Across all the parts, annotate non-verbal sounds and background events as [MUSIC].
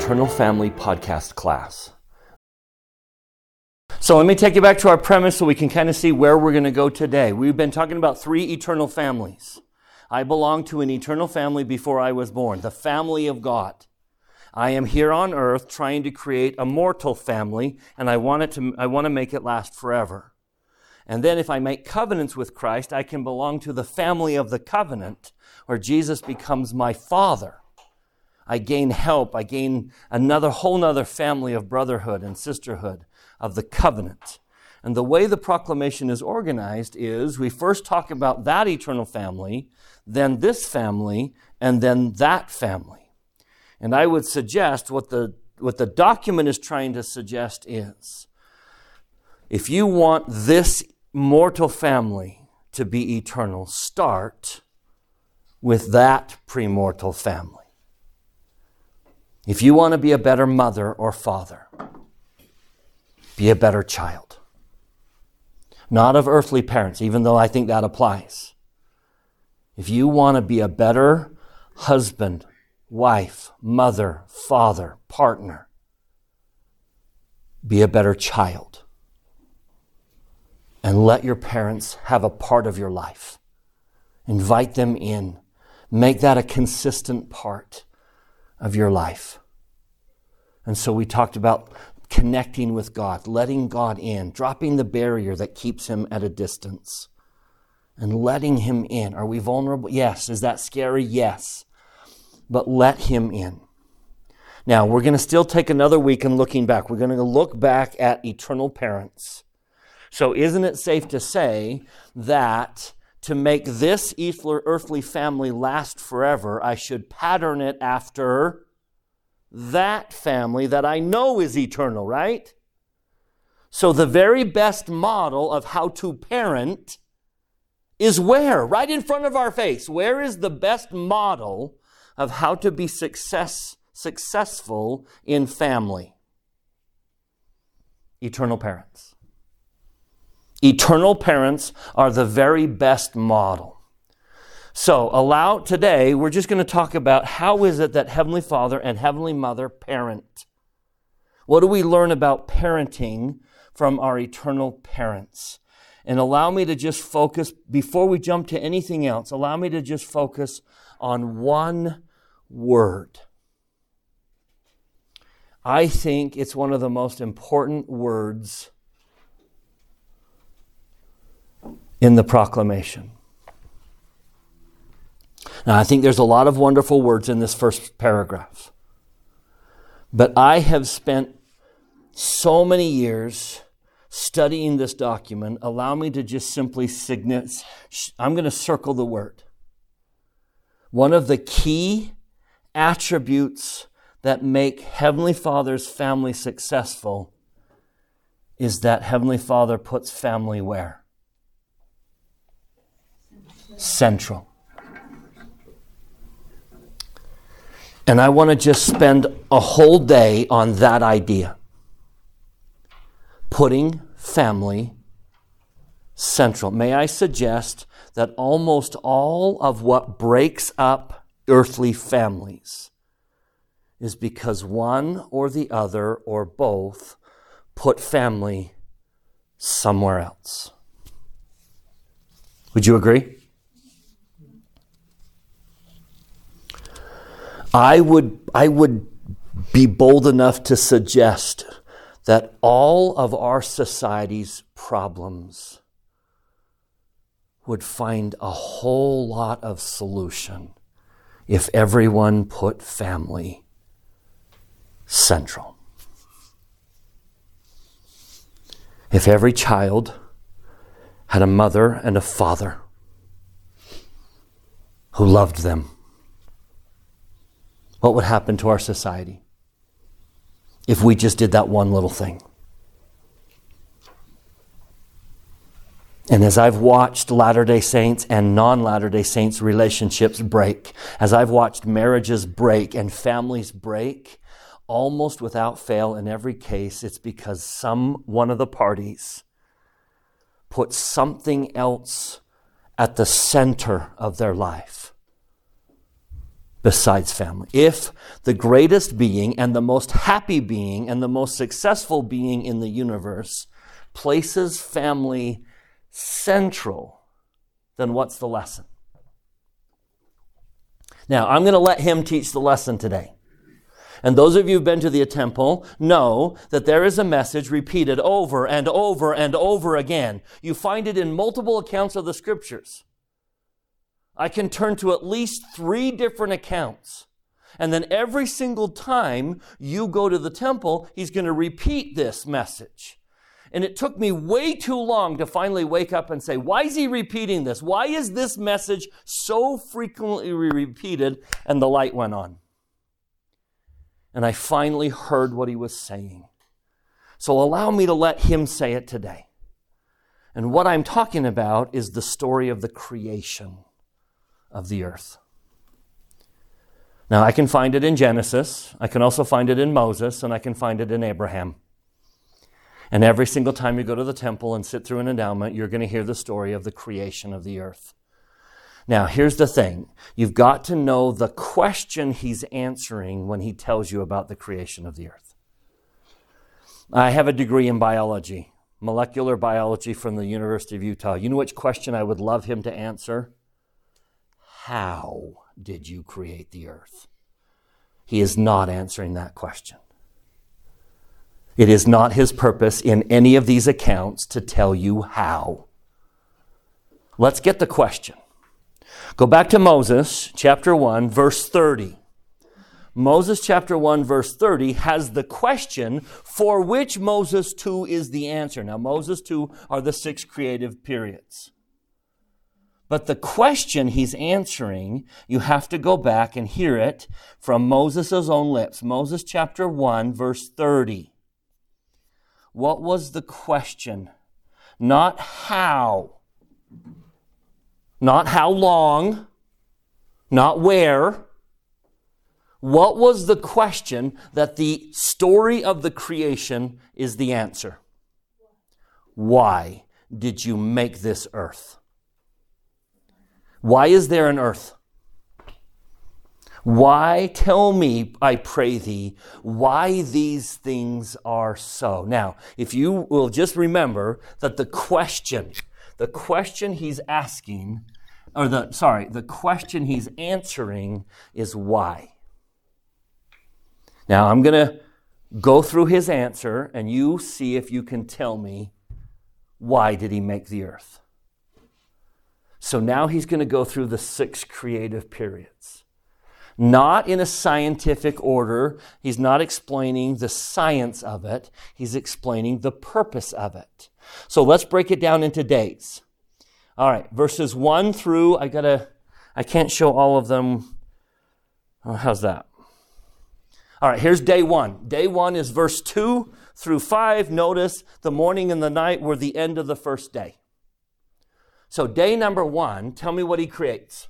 Eternal Family podcast class. So let me take you back to our premise so we can kind of see where we're going to go today. We've been talking about three eternal families. I belong to an eternal family before I was born, the family of God. I am here on earth trying to create a mortal family, and I want it to, I want to make it last forever. And then if I make covenants with Christ, I can belong to the family of the covenant, where Jesus becomes my father. I gain help. I gain another whole nother family of brotherhood and sisterhood of the covenant. And the way the proclamation is organized is we first talk about that eternal family, then this family, and then that family. And I would suggest what the, what the document is trying to suggest is if you want this mortal family to be eternal, start with that premortal family. If you want to be a better mother or father, be a better child. Not of earthly parents, even though I think that applies. If you want to be a better husband, wife, mother, father, partner, be a better child. And let your parents have a part of your life. Invite them in. Make that a consistent part of your life. And so we talked about connecting with God, letting God in, dropping the barrier that keeps him at a distance, and letting him in. Are we vulnerable? Yes. Is that scary? Yes. But let him in. Now, we're going to still take another week and looking back. We're going to look back at eternal parents. So, isn't it safe to say that to make this earthly family last forever, I should pattern it after that family that I know is eternal, right? So the very best model of how to parent is where? Right in front of our face. Where is the best model of how to be success, successful in family? Eternal parents. Eternal parents are the very best model. So, allow today, we're just going to talk about how is it that Heavenly Father and Heavenly Mother parent? What do we learn about parenting from our eternal parents? And allow me to just focus, before we jump to anything else, allow me to just focus on one word. I think it's one of the most important words in the proclamation. Now, I think there's a lot of wonderful words in this first paragraph. But I have spent so many years studying this document. Allow me to just simply signate, I'm going to circle the word. One of the key attributes that make Heavenly Father's family successful is that Heavenly Father puts family where? central. And I want to just spend a whole day on that idea putting family central. May I suggest that almost all of what breaks up earthly families is because one or the other or both put family somewhere else. Would you agree? I would, I would be bold enough to suggest that all of our society's problems would find a whole lot of solution if everyone put family central. If every child had a mother and a father who loved them what would happen to our society if we just did that one little thing? And as I've watched Latter day Saints and non Latter day Saints relationships break, as I've watched marriages break and families break, almost without fail in every case, it's because some one of the parties put something else at the center of their life besides family. If the greatest being and the most happy being and the most successful being in the universe places family central, then what's the lesson? Now, I'm going to let him teach the lesson today. And those of you who've been to the temple know that there is a message repeated over and over and over again. You find it in multiple accounts of the scriptures. I can turn to at least three different accounts. And then every single time you go to the temple, he's going to repeat this message. And it took me way too long to finally wake up and say, why is he repeating this? Why is this message so frequently repeated? And the light went on. And I finally heard what he was saying. So allow me to let him say it today. And what I'm talking about is the story of the creation of the earth. Now, I can find it in Genesis, I can also find it in Moses, and I can find it in Abraham. And every single time you go to the temple and sit through an endowment, you're going to hear the story of the creation of the earth. Now, here's the thing you've got to know the question he's answering when he tells you about the creation of the earth. I have a degree in biology, molecular biology from the University of Utah. You know which question I would love him to answer? How did you create the earth? He is not answering that question. It is not his purpose in any of these accounts to tell you how. Let's get the question. Go back to Moses chapter 1, verse 30. Moses chapter 1, verse 30 has the question for which Moses 2 is the answer. Now, Moses 2 are the six creative periods. But the question he's answering, you have to go back and hear it from Moses' own lips. Moses chapter 1, verse 30. What was the question? Not how, not how long, not where. What was the question that the story of the creation is the answer? Why did you make this earth? Why is there an earth? Why, tell me, I pray thee, why these things are so. Now, if you will just remember that the question, the question he's asking, or the, sorry, the question he's answering is why. Now, I'm going to go through his answer and you see if you can tell me why did he make the earth. So now he's going to go through the six creative periods not in a scientific order. He's not explaining the science of it. He's explaining the purpose of it. So let's break it down into dates. All right, verses 1 through, I gotta, I can't show all of them. Oh, how's that? All right, here's day one. Day one is verse 2 through 5. Notice the morning and the night were the end of the first day. So, day number one, tell me what he creates.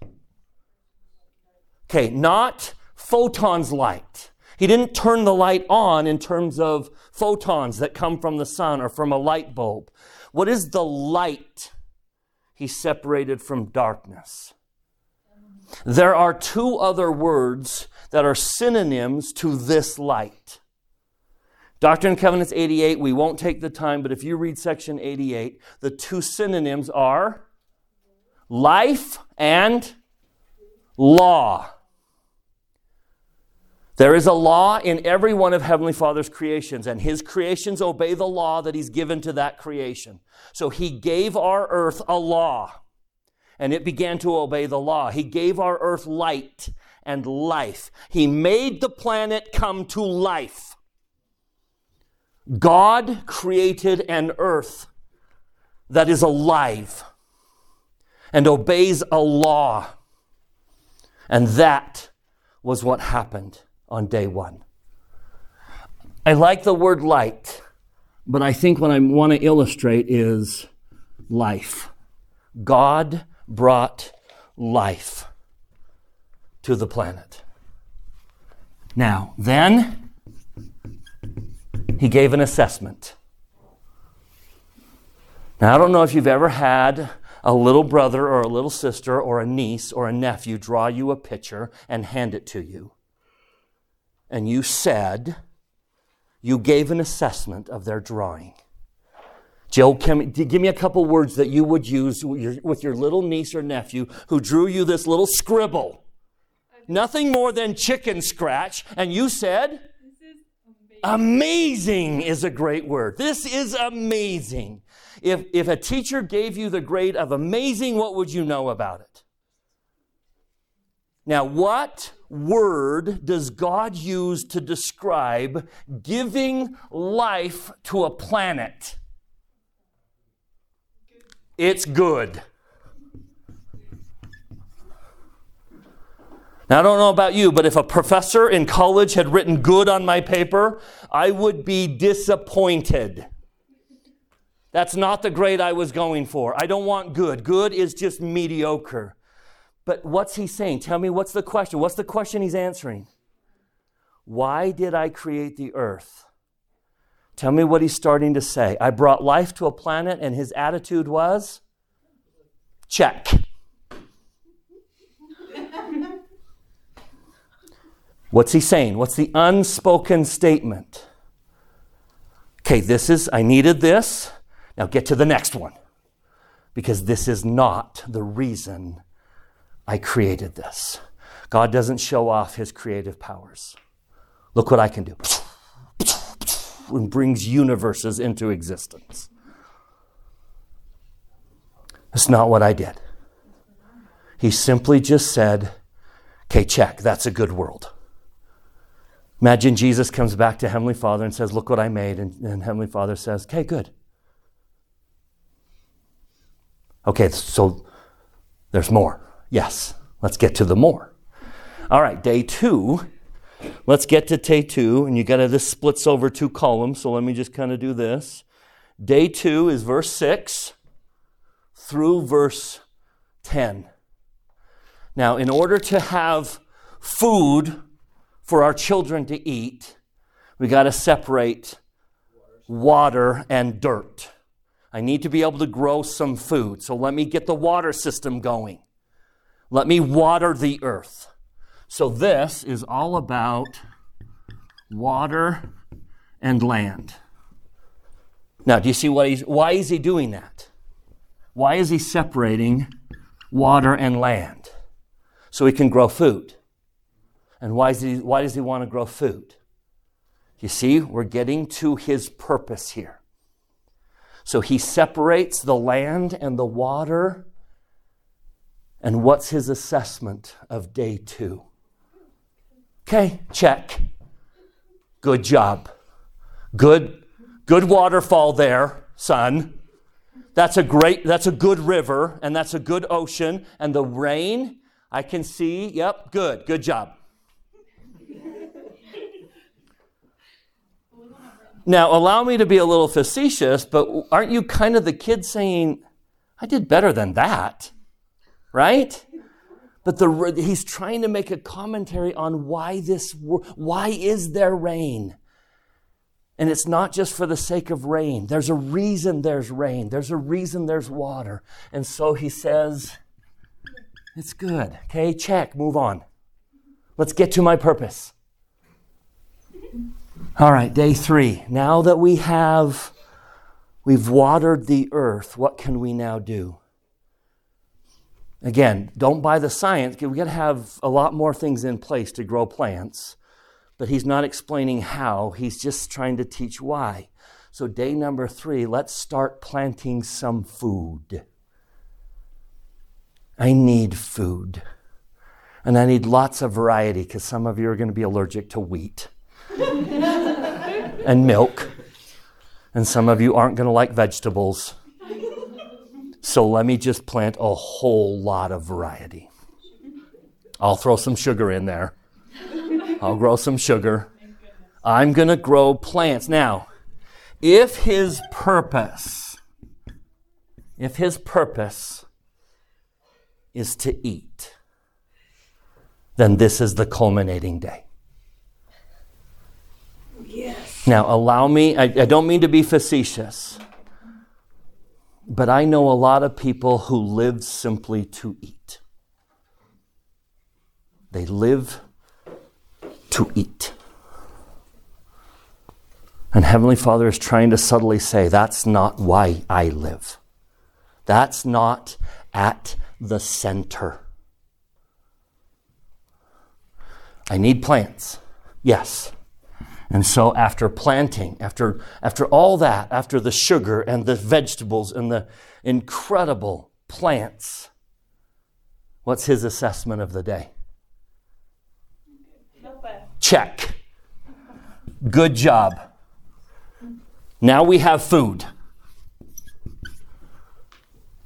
Okay, not photons light. He didn't turn the light on in terms of photons that come from the sun or from a light bulb. What is the light? He separated from darkness. There are two other words that are synonyms to this light. Doctrine and Covenants 88, we won't take the time, but if you read section 88, the two synonyms are life and law. There is a law in every one of Heavenly Father's creations, and His creations obey the law that He's given to that creation. So He gave our earth a law, and it began to obey the law. He gave our earth light and life. He made the planet come to life. God created an earth that is alive and obeys a law. And that was what happened on day one. I like the word light, but I think what I want to illustrate is life. God brought life to the planet. Now, then, he gave an assessment. Now, I don't know if you've ever had a little brother or a little sister or a niece or a nephew draw you a picture and hand it to you, and you said, you gave an assessment of their drawing. Jill, can, give me a couple words that you would use with your little niece or nephew who drew you this little scribble. Nothing more than chicken scratch. And you said, amazing is a great word. This is amazing. If, if a teacher gave you the grade of amazing, what would you know about it? Now, what word does God use to describe giving life to a planet? It's good. Now, I don't know about you, but if a professor in college had written good on my paper, I would be disappointed. That's not the grade I was going for. I don't want good. Good is just mediocre. But what's he saying? Tell me what's the question? What's the question he's answering? Why did I create the earth? Tell me what he's starting to say. I brought life to a planet, and his attitude was check. [LAUGHS] What's he saying? What's the unspoken statement? Okay, this is, I needed this. Now get to the next one. Because this is not the reason I created this. God doesn't show off his creative powers. Look what I can do. And brings universes into existence. That's not what I did. He simply just said, okay, check, that's a good world. Imagine Jesus comes back to Heavenly Father and says, Look what I made. And, and Heavenly Father says, Okay, good. Okay, so there's more. Yes, let's get to the more. All right, day two. Let's get to day two. And you got to, this splits over two columns. So let me just kind of do this. Day two is verse six through verse 10. Now, in order to have food, for our children to eat, we got to separate water and dirt. I need to be able to grow some food. So let me get the water system going. Let me water the earth. So this is all about water and land. Now, do you see what he's, why is he doing that? Why is he separating water and land? So he can grow food. And why does he, why does he want to grow food? You see, we're getting to his purpose here. So he separates the land and the water. And what's his assessment of day two? Okay, check. Good job. Good, good waterfall there, son. That's a great, that's a good river, and that's a good ocean. And the rain, I can see, yep, good, good job. Now, allow me to be a little facetious, but aren't you kind of the kid saying, I did better than that? Right? But the, he's trying to make a commentary on why this, why is there rain? And it's not just for the sake of rain. There's a reason there's rain. There's a reason there's water. And so he says, it's good. Okay, check, move on. Let's get to my purpose. All right, day three. Now that we have, we've watered the earth, what can we now do? Again, don't buy the science. We've got to have a lot more things in place to grow plants. But he's not explaining how, he's just trying to teach why. So, day number three, let's start planting some food. I need food. And I need lots of variety because some of you are going to be allergic to wheat [LAUGHS] and milk. And some of you aren't going to like vegetables. So let me just plant a whole lot of variety. I'll throw some sugar in there. I'll grow some sugar. I'm going to grow plants. Now, if his purpose, if his purpose is to eat, then this is the culminating day. Now, allow me, I, I don't mean to be facetious. But I know a lot of people who live simply to eat. They live to eat. And Heavenly Father is trying to subtly say, that's not why I live. That's not at the center. I need plants. Yes. And so after planting, after, after all that, after the sugar and the vegetables and the incredible plants, what's his assessment of the day? Check. Good job. Now we have food.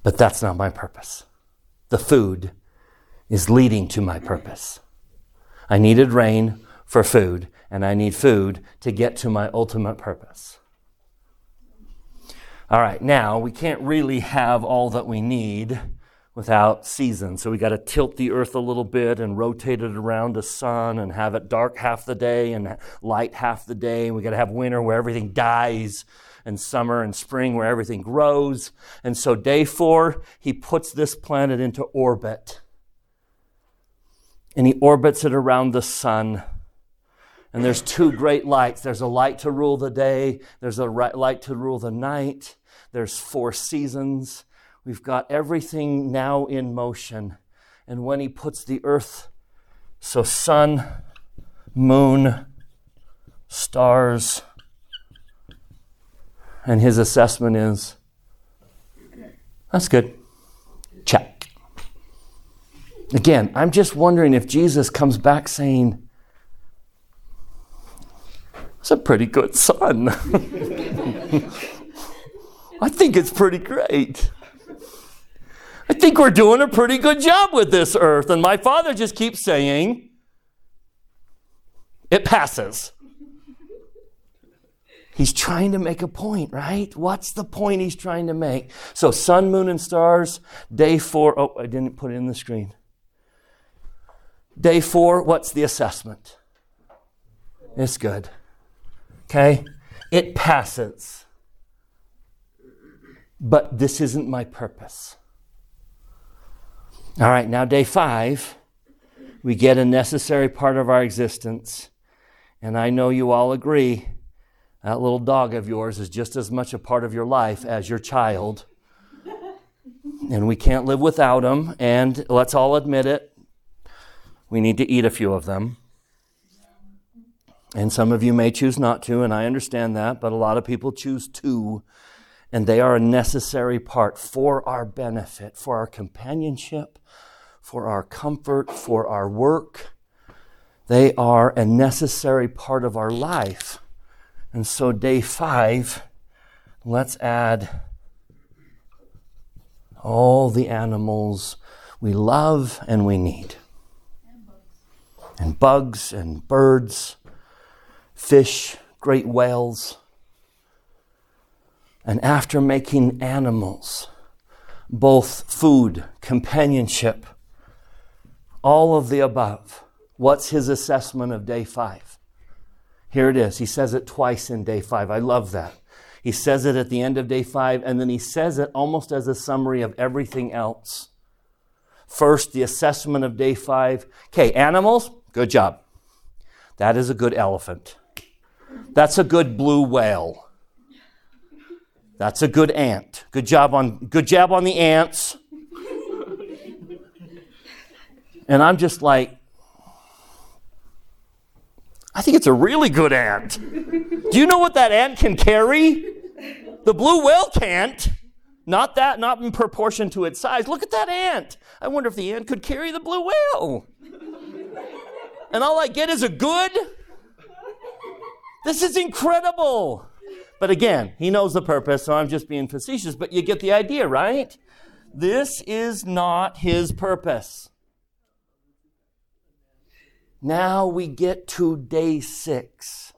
But that's not my purpose. The food is leading to my purpose. I needed rain for food, and I need food to get to my ultimate purpose. All right, now we can't really have all that we need without seasons. So we got to tilt the earth a little bit and rotate it around the sun and have it dark half the day and light half the day. And we got to have winter where everything dies and summer and spring where everything grows. And so day four, he puts this planet into orbit. And he orbits it around the sun. And there's two great lights. There's a light to rule the day. There's a light to rule the night. There's four seasons. We've got everything now in motion. And when he puts the earth, so sun, moon, stars, and his assessment is that's good. Check. Again, I'm just wondering if Jesus comes back saying, It's a pretty good sun. I think it's pretty great. I think we're doing a pretty good job with this earth. And my father just keeps saying, It passes. He's trying to make a point, right? What's the point he's trying to make? So, sun, moon, and stars, day four. Oh, I didn't put it in the screen. Day four, what's the assessment? It's good. Okay? It passes. But this isn't my purpose. All right, now day five, we get a necessary part of our existence. And I know you all agree that little dog of yours is just as much a part of your life as your child. And we can't live without them. And let's all admit it, we need to eat a few of them. And some of you may choose not to, and I understand that, but a lot of people choose to. And they are a necessary part for our benefit, for our companionship, for our comfort, for our work. They are a necessary part of our life. And so, day five, let's add all the animals we love and we need. And bugs and birds, fish, great whales. And after making animals, both food, companionship, all of the above, what's his assessment of day five? Here it is. He says it twice in day five. I love that. He says it at the end of day five, and then he says it almost as a summary of everything else. First, the assessment of day five. Okay, animals, good job. That is a good elephant. That's a good blue whale. That's a good ant. Good job on good job on the ants. And I'm just like, I think it's a really good ant. Do you know what that ant can carry? The blue whale can't. Not that, not in proportion to its size. Look at that ant. I wonder if the ant could carry the blue whale. And all I get is a good. This is incredible. But again, he knows the purpose, so I'm just being facetious, but you get the idea, right? This is not his purpose. Now we get to day six.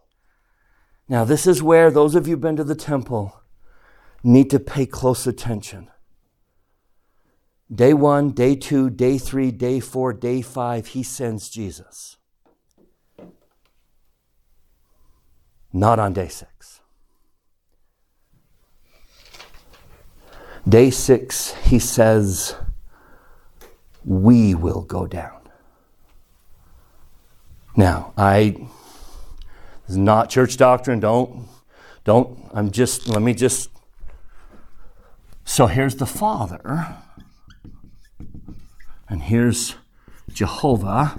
Now, this is where those of you who've been to the temple need to pay close attention. Day one, day two, day three, day four, day five, he sends Jesus. Not on day six. Day six, he says, We will go down. Now, I this is not church doctrine. Don't, don't, I'm just, let me just. So here's the Father, and here's Jehovah,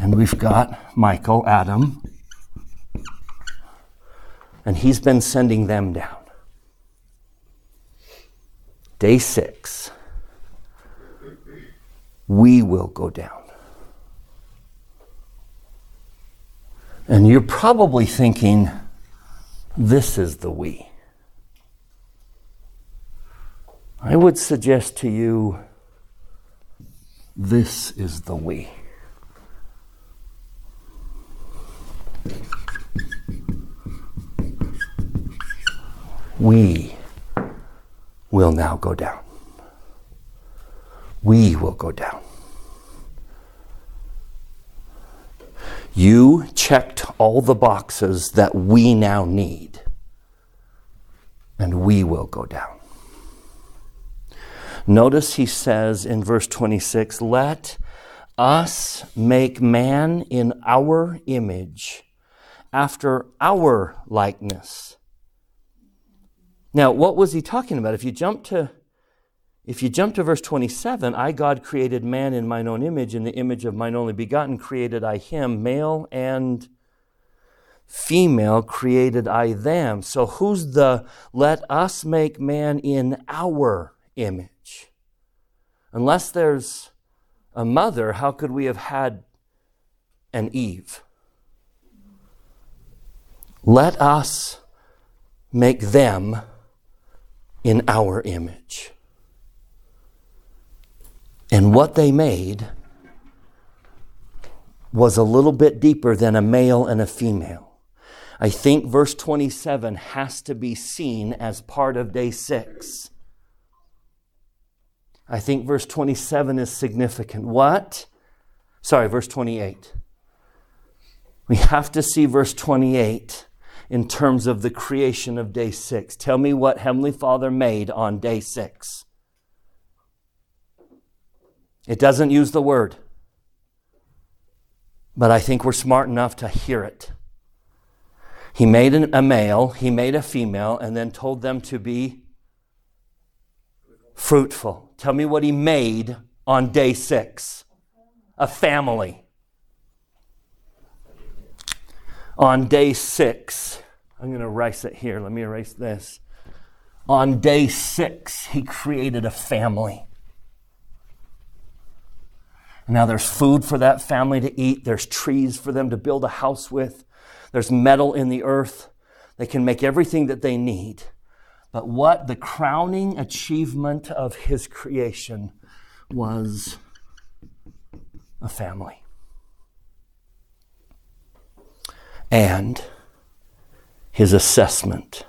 and we've got Michael, Adam, and he's been sending them down. Day six, we will go down. And you're probably thinking, this is the we. I would suggest to you, this is the we. We will now go down. We will go down. You checked all the boxes that we now need, and we will go down. Notice he says in verse 26 Let us make man in our image, after our likeness. Now, what was he talking about? If you jump to if you jump to verse 27, I, God, created man in mine own image, in the image of mine only begotten created I him, male and female created I them. So who's the let us make man in our image? Unless there's a mother, how could we have had an Eve? Let us make them in our image. And what they made was a little bit deeper than a male and a female. I think verse 27 has to be seen as part of day six. I think verse 27 is significant. What? Sorry, verse 28. We have to see verse 28 in terms of the creation of day six. Tell me what Heavenly Father made on day six. It doesn't use the word, but I think we're smart enough to hear it. He made a male, he made a female, and then told them to be fruitful. Tell me what he made on day six a family. On day six, I'm going to erase it here. Let me erase this. On day six, he created a family. Now there's food for that family to eat. There's trees for them to build a house with. There's metal in the earth. They can make everything that they need. But what the crowning achievement of his creation was a family. And his assessment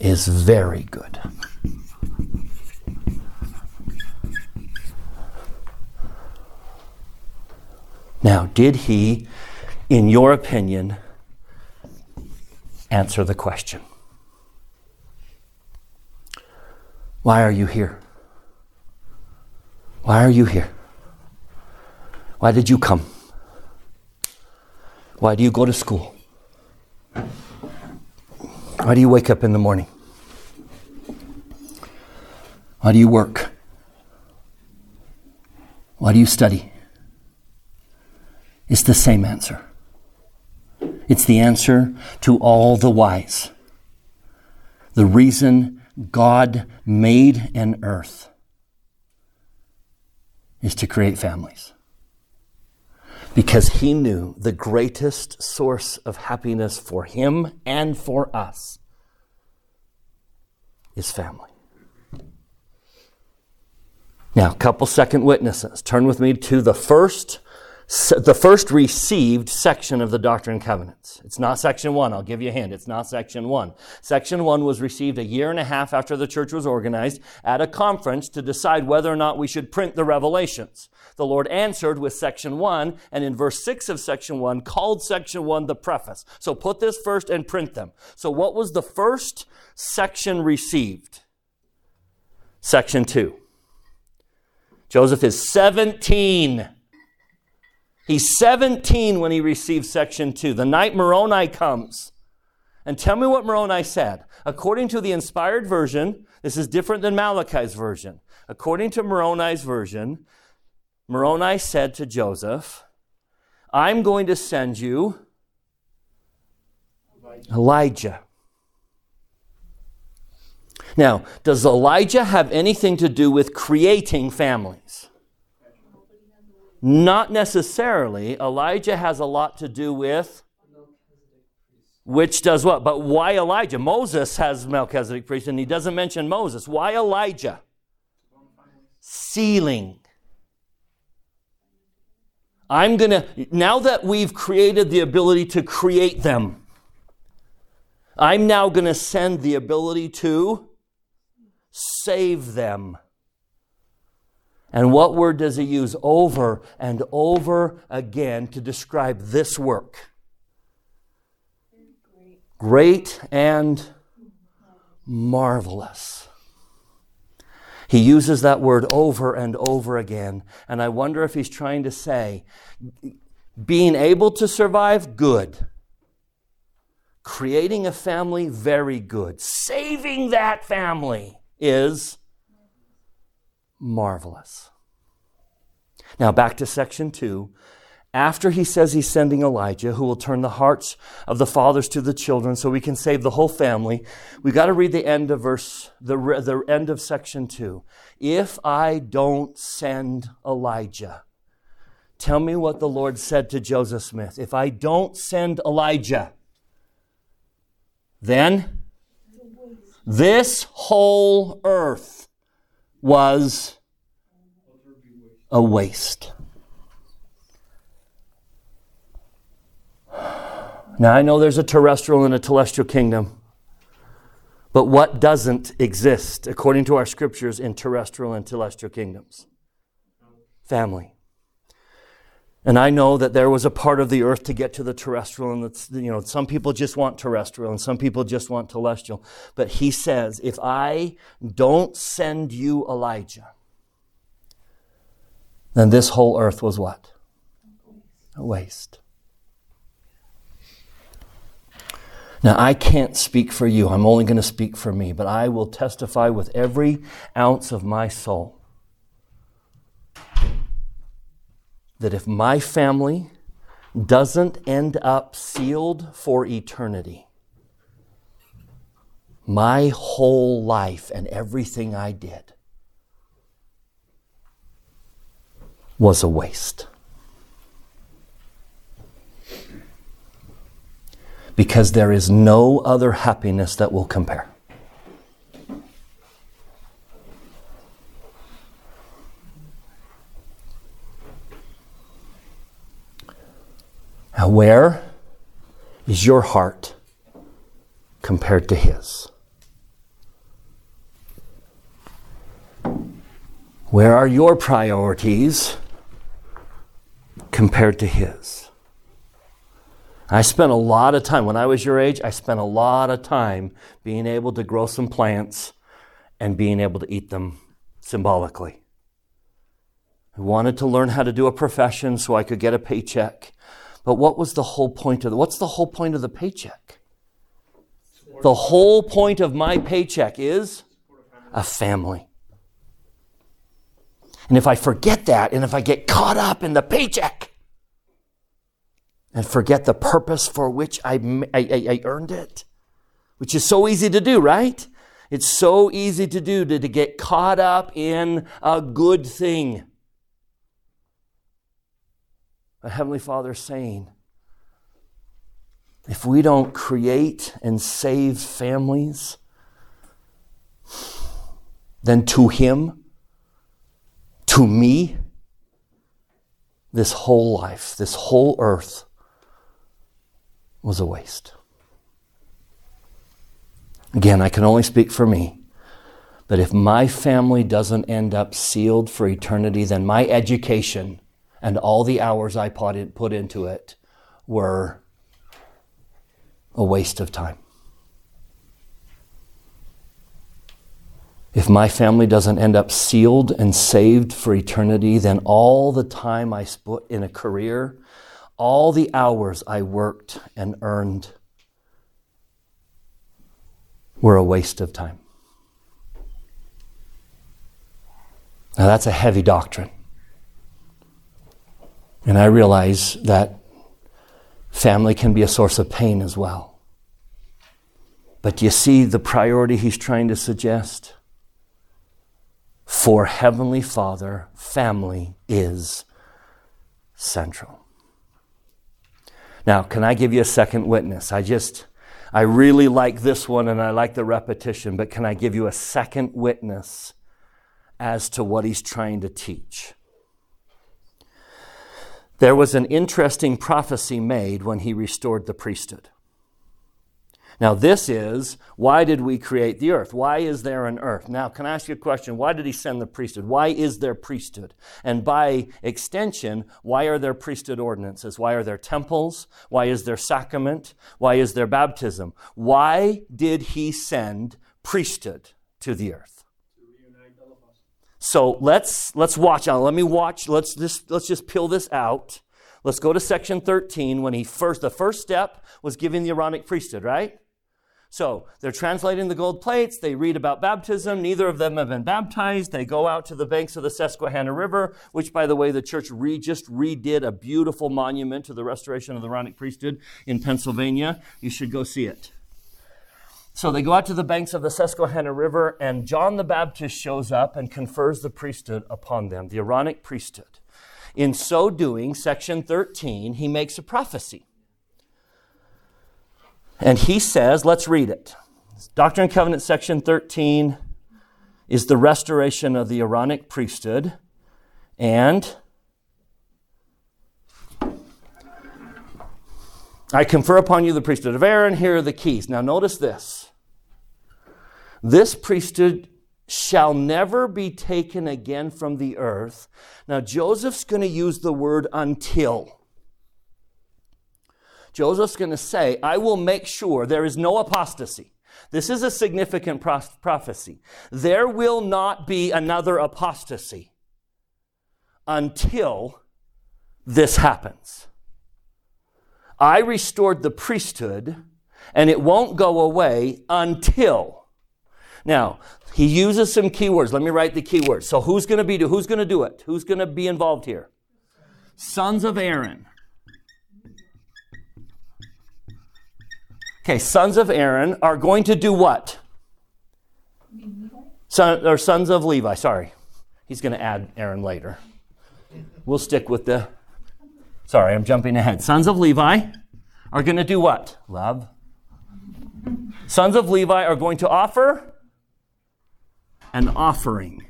is very good. Now, did he, in your opinion, answer the question? Why are you here? Why are you here? Why did you come? Why do you go to school? Why do you wake up in the morning? Why do you work? Why do you study? It's the same answer. It's the answer to all the whys. The reason God made an earth is to create families. Because he knew the greatest source of happiness for him and for us is family. Now, a couple second witnesses. Turn with me to the first the first received section of the Doctrine and Covenants. It's not section one. I'll give you a hint. It's not section one. Section one was received a year and a half after the church was organized at a conference to decide whether or not we should print the revelations. The Lord answered with section one, and in verse six of section one, called section one the preface. So put this first and print them. So what was the first section received? Section two. Joseph is 17 He's 17 when he receives section 2. The night Moroni comes. And tell me what Moroni said. According to the inspired version, this is different than Malachi's version. According to Moroni's version, Moroni said to Joseph, I'm going to send you Elijah. Now, does Elijah have anything to do with creating families? Not necessarily. Elijah has a lot to do with which does what? But why Elijah? Moses has Melchizedek priest, and he doesn't mention Moses. Why Elijah? Sealing. I'm going to, now that we've created the ability to create them, I'm now going to send the ability to save them. And what word does he use over and over again to describe this work? Great and marvelous. He uses that word over and over again. And I wonder if he's trying to say, being able to survive, good. Creating a family, very good. Saving that family is marvelous. Now, back to section two. After he says he's sending Elijah, who will turn the hearts of the fathers to the children so we can save the whole family, we got to read the end of verse, the, the end of section two. If I don't send Elijah, tell me what the Lord said to Joseph Smith. If I don't send Elijah, then this whole earth was a waste. Now, I know there's a terrestrial and a celestial kingdom, but what doesn't exist, according to our scriptures, in terrestrial and celestial kingdoms? Family. And I know that there was a part of the earth to get to the terrestrial, and that's, you know, some people just want terrestrial and some people just want celestial. But he says, if I don't send you Elijah, then this whole earth was what? A waste. Now, I can't speak for you. I'm only going to speak for me, but I will testify with every ounce of my soul that if my family doesn't end up sealed for eternity, my whole life and everything I did was a waste. Because there is no other happiness that will compare. Now, where is your heart compared to His? Where are your priorities compared to His? I spent a lot of time, when I was your age, I spent a lot of time being able to grow some plants and being able to eat them symbolically. I wanted to learn how to do a profession so I could get a paycheck. But what was the whole point of the, what's the whole point of the paycheck? The whole point of my paycheck is a family. And if I forget that, and if I get caught up in the paycheck, and forget the purpose for which I, I, I, earned it, which is so easy to do, right? It's so easy to do to, to get caught up in a good thing. A Heavenly Father saying, if we don't create and save families, then to Him, to me, this whole life, this whole earth was a waste. Again, I can only speak for me. But if my family doesn't end up sealed for eternity, then my education and all the hours I put into it were a waste of time. If my family doesn't end up sealed and saved for eternity, then all the time I put in a career, all the hours I worked and earned were a waste of time. Now, that's a heavy doctrine. And I realize that family can be a source of pain as well. But do you see the priority he's trying to suggest? For Heavenly Father, family is central. Now, can I give you a second witness? I just, I really like this one and I like the repetition, but can I give you a second witness as to what he's trying to teach? There was an interesting prophecy made when he restored the priesthood. Now, this is why did we create the earth? Why is there an earth? Now, can I ask you a question? Why did he send the priesthood? Why is there priesthood? And by extension, why are there priesthood ordinances? Why are there temples? Why is there sacrament? Why is there baptism? Why did he send priesthood to the earth? So let's let's watch out. Let me watch. Let's just let's just peel this out. Let's go to section 13 when he first the first step was giving the Aaronic priesthood, right? So they're translating the gold plates. They read about baptism. Neither of them have been baptized. They go out to the banks of the Susquehanna River, which, by the way, the church re- just redid a beautiful monument to the restoration of the Aaronic priesthood in Pennsylvania. You should go see it. So they go out to the banks of the Susquehanna River, and John the Baptist shows up and confers the priesthood upon them, the Aaronic priesthood. In so doing, section 13, he makes a prophecy. And he says, let's read it. Doctrine and Covenant, section 13, is the restoration of the Aaronic priesthood. And I confer upon you the priesthood of Aaron. Here are the keys. Now, notice this. This priesthood shall never be taken again from the earth. Now, Joseph's going to use the word until. Joseph's going to say, I will make sure there is no apostasy. This is a significant prophecy. There will not be another apostasy until this happens. I restored the priesthood, and it won't go away until. Now, he uses some keywords. Let me write the keywords. So who's going to be who's going to do it? Who's going to be involved here? Sons of Aaron. Okay, sons of Aaron are going to do what? Son, or sons of Levi, sorry. He's going to add Aaron later. We'll stick with the. Sorry, I'm jumping ahead. Sons of Levi are going to do what? Love. Sons of Levi are going to offer an offering.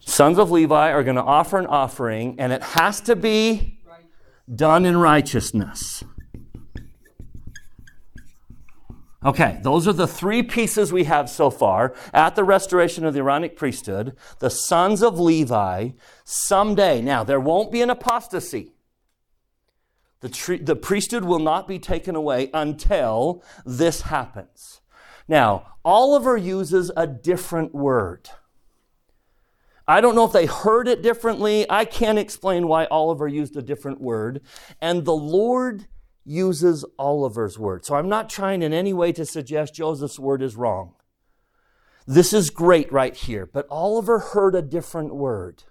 Sons of Levi are going to offer an offering, and it has to be done in righteousness. Okay, those are the three pieces we have so far at the restoration of the Aaronic priesthood. The sons of Levi, someday. Now, there won't be an apostasy. The, the priesthood will not be taken away until this happens. Now, Oliver uses a different word. I don't know if they heard it differently. I can't explain why Oliver used a different word. And the Lord uses Oliver's word. So I'm not trying in any way to suggest Joseph's word is wrong. This is great right here. But Oliver heard a different word.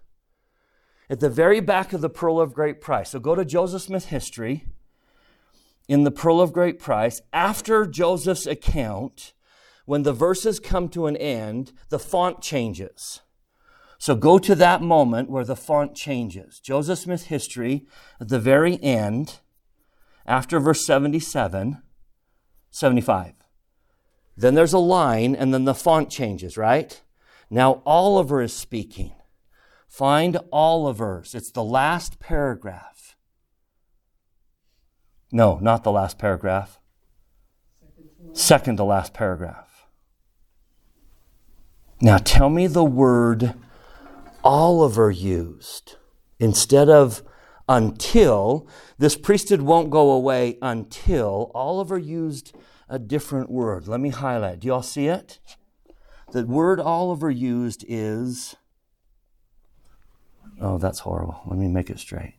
At the very back of the Pearl of Great Price. So go to Joseph Smith history in the Pearl of Great Price. After Joseph's account, when the verses come to an end, the font changes. So go to that moment where the font changes. Joseph Smith history at the very end, after verse 77, 75. Then there's a line, and then the font changes, right? Now Oliver is speaking. Find Oliver's. It's the last paragraph. No, not the last paragraph. Second to last paragraph. Now tell me the word Oliver used instead of until. This priesthood won't go away until. Oliver used a different word. Let me highlight. Do you all see it? The word Oliver used is. Oh, that's horrible. Let me make it straight.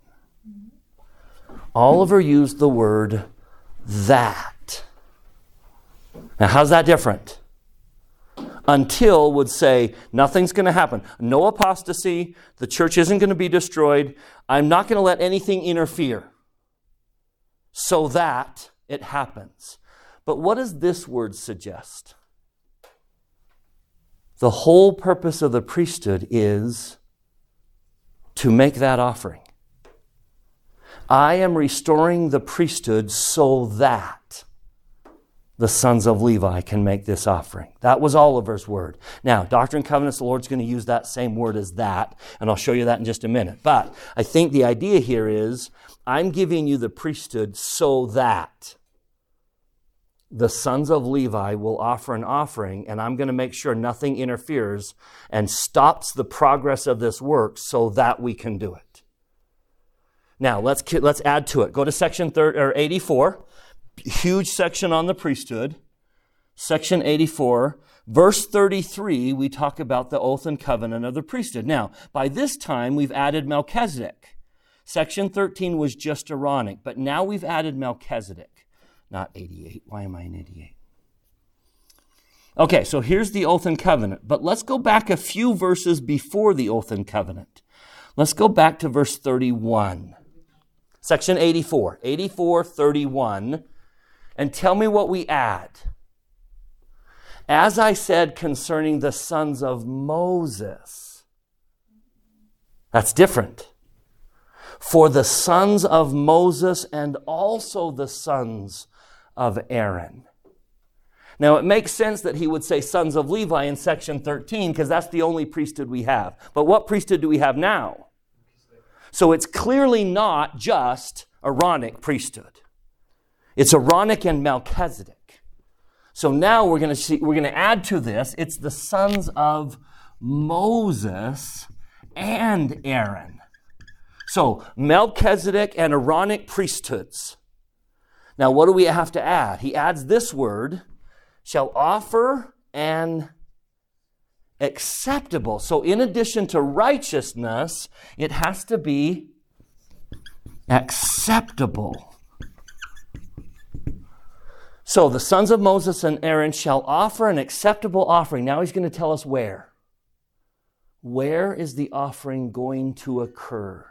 Oliver used the word that. Now, how's that different? Until would say nothing's going to happen. No apostasy. The church isn't going to be destroyed. I'm not going to let anything interfere so that it happens. But what does this word suggest? The whole purpose of the priesthood is to make that offering. I am restoring the priesthood so that the sons of Levi can make this offering. That was Oliver's word. Now, Doctrine and Covenants, the Lord's going to use that same word as that, and I'll show you that in just a minute. But I think the idea here is I'm giving you the priesthood so that the sons of Levi will offer an offering, and I'm going to make sure nothing interferes and stops the progress of this work so that we can do it. Now, let's, let's add to it. Go to section 30, or 84, huge section on the priesthood. Section 84, verse 33, we talk about the oath and covenant of the priesthood. Now, by this time, we've added Melchizedek. Section 13 was just Aaronic, but now we've added Melchizedek not 88. Why am I in 88? Okay, so here's the oath and covenant, but let's go back a few verses before the oath and covenant. Let's go back to verse 31. Section 84, 84, 31, and tell me what we add. As I said concerning the sons of Moses, that's different. For the sons of Moses and also the sons of Aaron. Now, it makes sense that he would say sons of Levi in section 13 because that's the only priesthood we have. But what priesthood do we have now? So it's clearly not just Aaronic priesthood. It's Aaronic and Melchizedek. So now we're going to see, we're going to add to this, it's the sons of Moses and Aaron. So Melchizedek and Aaronic priesthoods. Now, what do we have to add? He adds this word shall offer an acceptable. So, in addition to righteousness, it has to be acceptable. So, the sons of Moses and Aaron shall offer an acceptable offering. Now, he's going to tell us where. Where is the offering going to occur?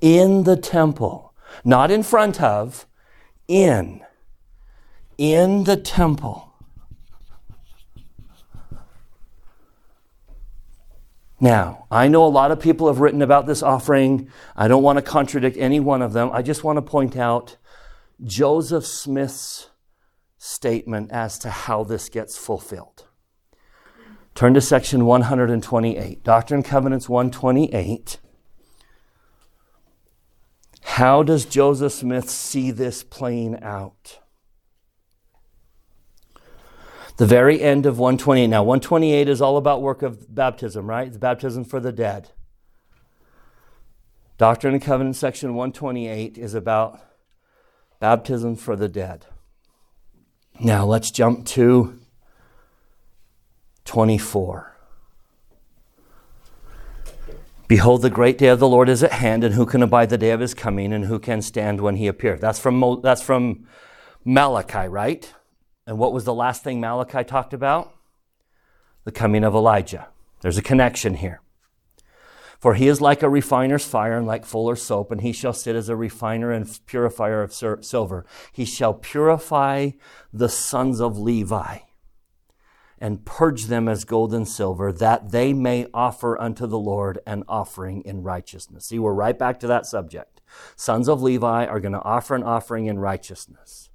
In the temple. Not in front of, in. In the temple. Now, I know a lot of people have written about this offering. I don't want to contradict any one of them. I just want to point out Joseph Smith's statement as to how this gets fulfilled. Turn to section 128, Doctrine and Covenants 128. How does Joseph Smith see this playing out? The very end of 128. Now, 128 is all about work of baptism, right? It's baptism for the dead. Doctrine and Covenant section 128 is about baptism for the dead. Now, let's jump to 24. Behold, the great day of the Lord is at hand, and who can abide the day of his coming, and who can stand when he appears? That's from, that's from Malachi, right? And what was the last thing Malachi talked about? The coming of Elijah. There's a connection here. For he is like a refiner's fire and like fuller's soap, and he shall sit as a refiner and purifier of silver. He shall purify the sons of Levi and purge them as gold and silver, that they may offer unto the Lord an offering in righteousness. See, we're right back to that subject. Sons of Levi are going to offer an offering in righteousness.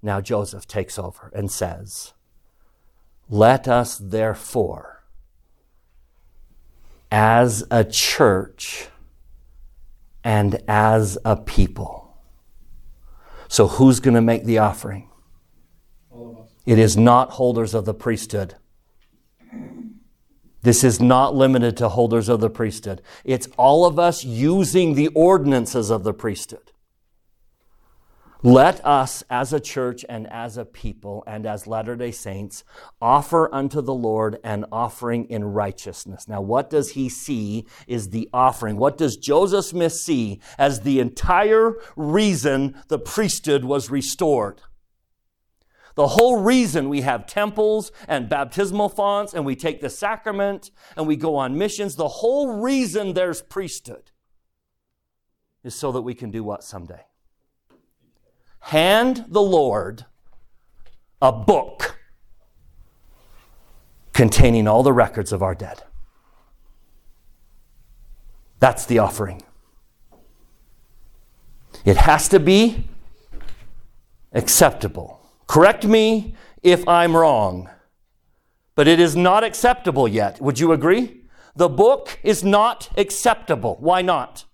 Now Joseph takes over and says, Let us therefore as a church and as a people. So, who's going to make the offering? It is not holders of the priesthood. This is not limited to holders of the priesthood. It's all of us using the ordinances of the priesthood. Let us as a church and as a people and as Latter day Saints offer unto the Lord an offering in righteousness. Now, what does he see is the offering? What does Joseph Smith see as the entire reason the priesthood was restored? The whole reason we have temples and baptismal fonts and we take the sacrament and we go on missions, the whole reason there's priesthood is so that we can do what someday? Hand the Lord a book containing all the records of our dead. That's the offering. It has to be acceptable Correct me if I'm wrong, but it is not acceptable yet. Would you agree? The book is not acceptable. Why not?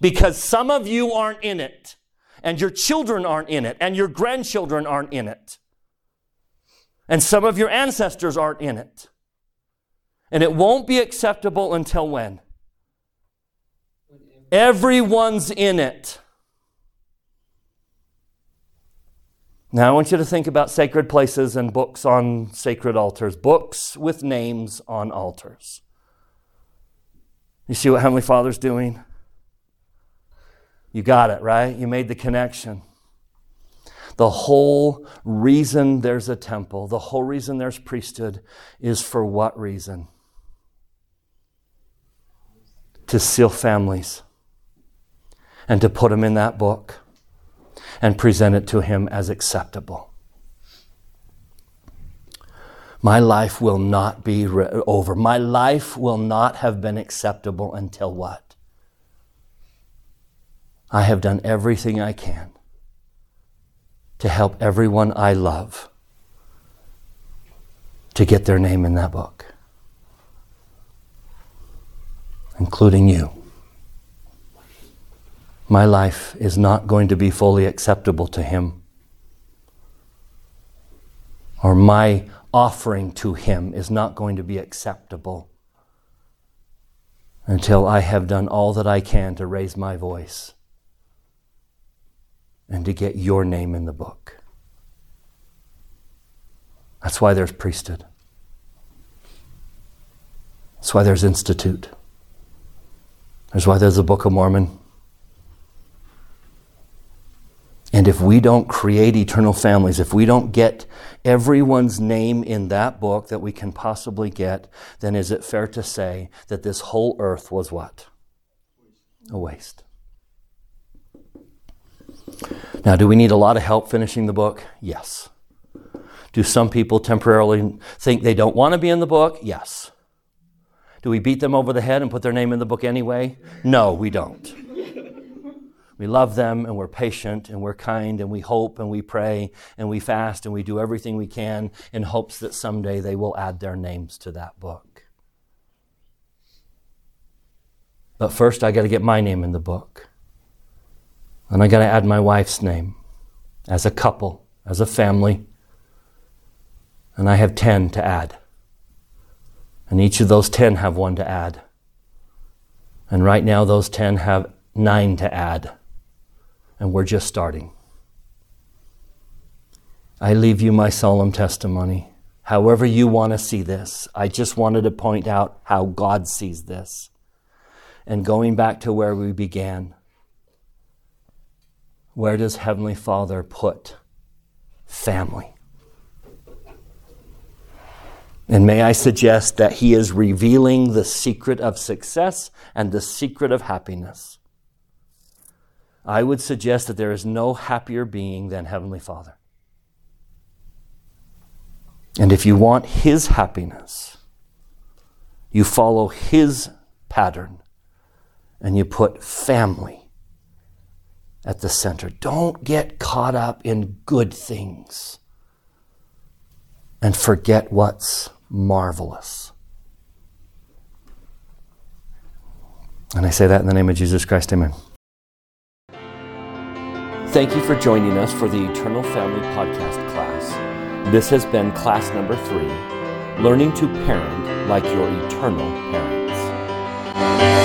Because some of you aren't in it, and your children aren't in it, and your grandchildren aren't in it, and some of your ancestors aren't in it. And it won't be acceptable until when? Everyone's in it. Now, I want you to think about sacred places and books on sacred altars, books with names on altars. You see what Heavenly Father's doing? You got it, right? You made the connection. The whole reason there's a temple, the whole reason there's priesthood is for what reason? To seal families and to put them in that book and present it to Him as acceptable. My life will not be re- over. My life will not have been acceptable until what? I have done everything I can to help everyone I love to get their name in that book, including you my life is not going to be fully acceptable to Him. Or my offering to Him is not going to be acceptable until I have done all that I can to raise my voice and to get your name in the book. That's why there's priesthood. That's why there's institute. That's why there's the Book of Mormon. And if we don't create eternal families, if we don't get everyone's name in that book that we can possibly get, then is it fair to say that this whole earth was what? A waste. Now, do we need a lot of help finishing the book? Yes. Do some people temporarily think they don't want to be in the book? Yes. Do we beat them over the head and put their name in the book anyway? No, we don't. We love them and we're patient and we're kind and we hope and we pray and we fast and we do everything we can in hopes that someday they will add their names to that book. But first, I got to get my name in the book. And I got to add my wife's name as a couple, as a family. And I have 10 to add. And each of those 10 have one to add. And right now, those 10 have nine to add and we're just starting. I leave you my solemn testimony. However, you want to see this, I just wanted to point out how God sees this. And going back to where we began, where does Heavenly Father put family? And may I suggest that He is revealing the secret of success and the secret of happiness. I would suggest that there is no happier being than Heavenly Father. And if you want His happiness, you follow His pattern and you put family at the center. Don't get caught up in good things and forget what's marvelous. And I say that in the name of Jesus Christ. Amen. Thank you for joining us for the Eternal Family Podcast class. This has been class number three Learning to Parent Like Your Eternal Parents.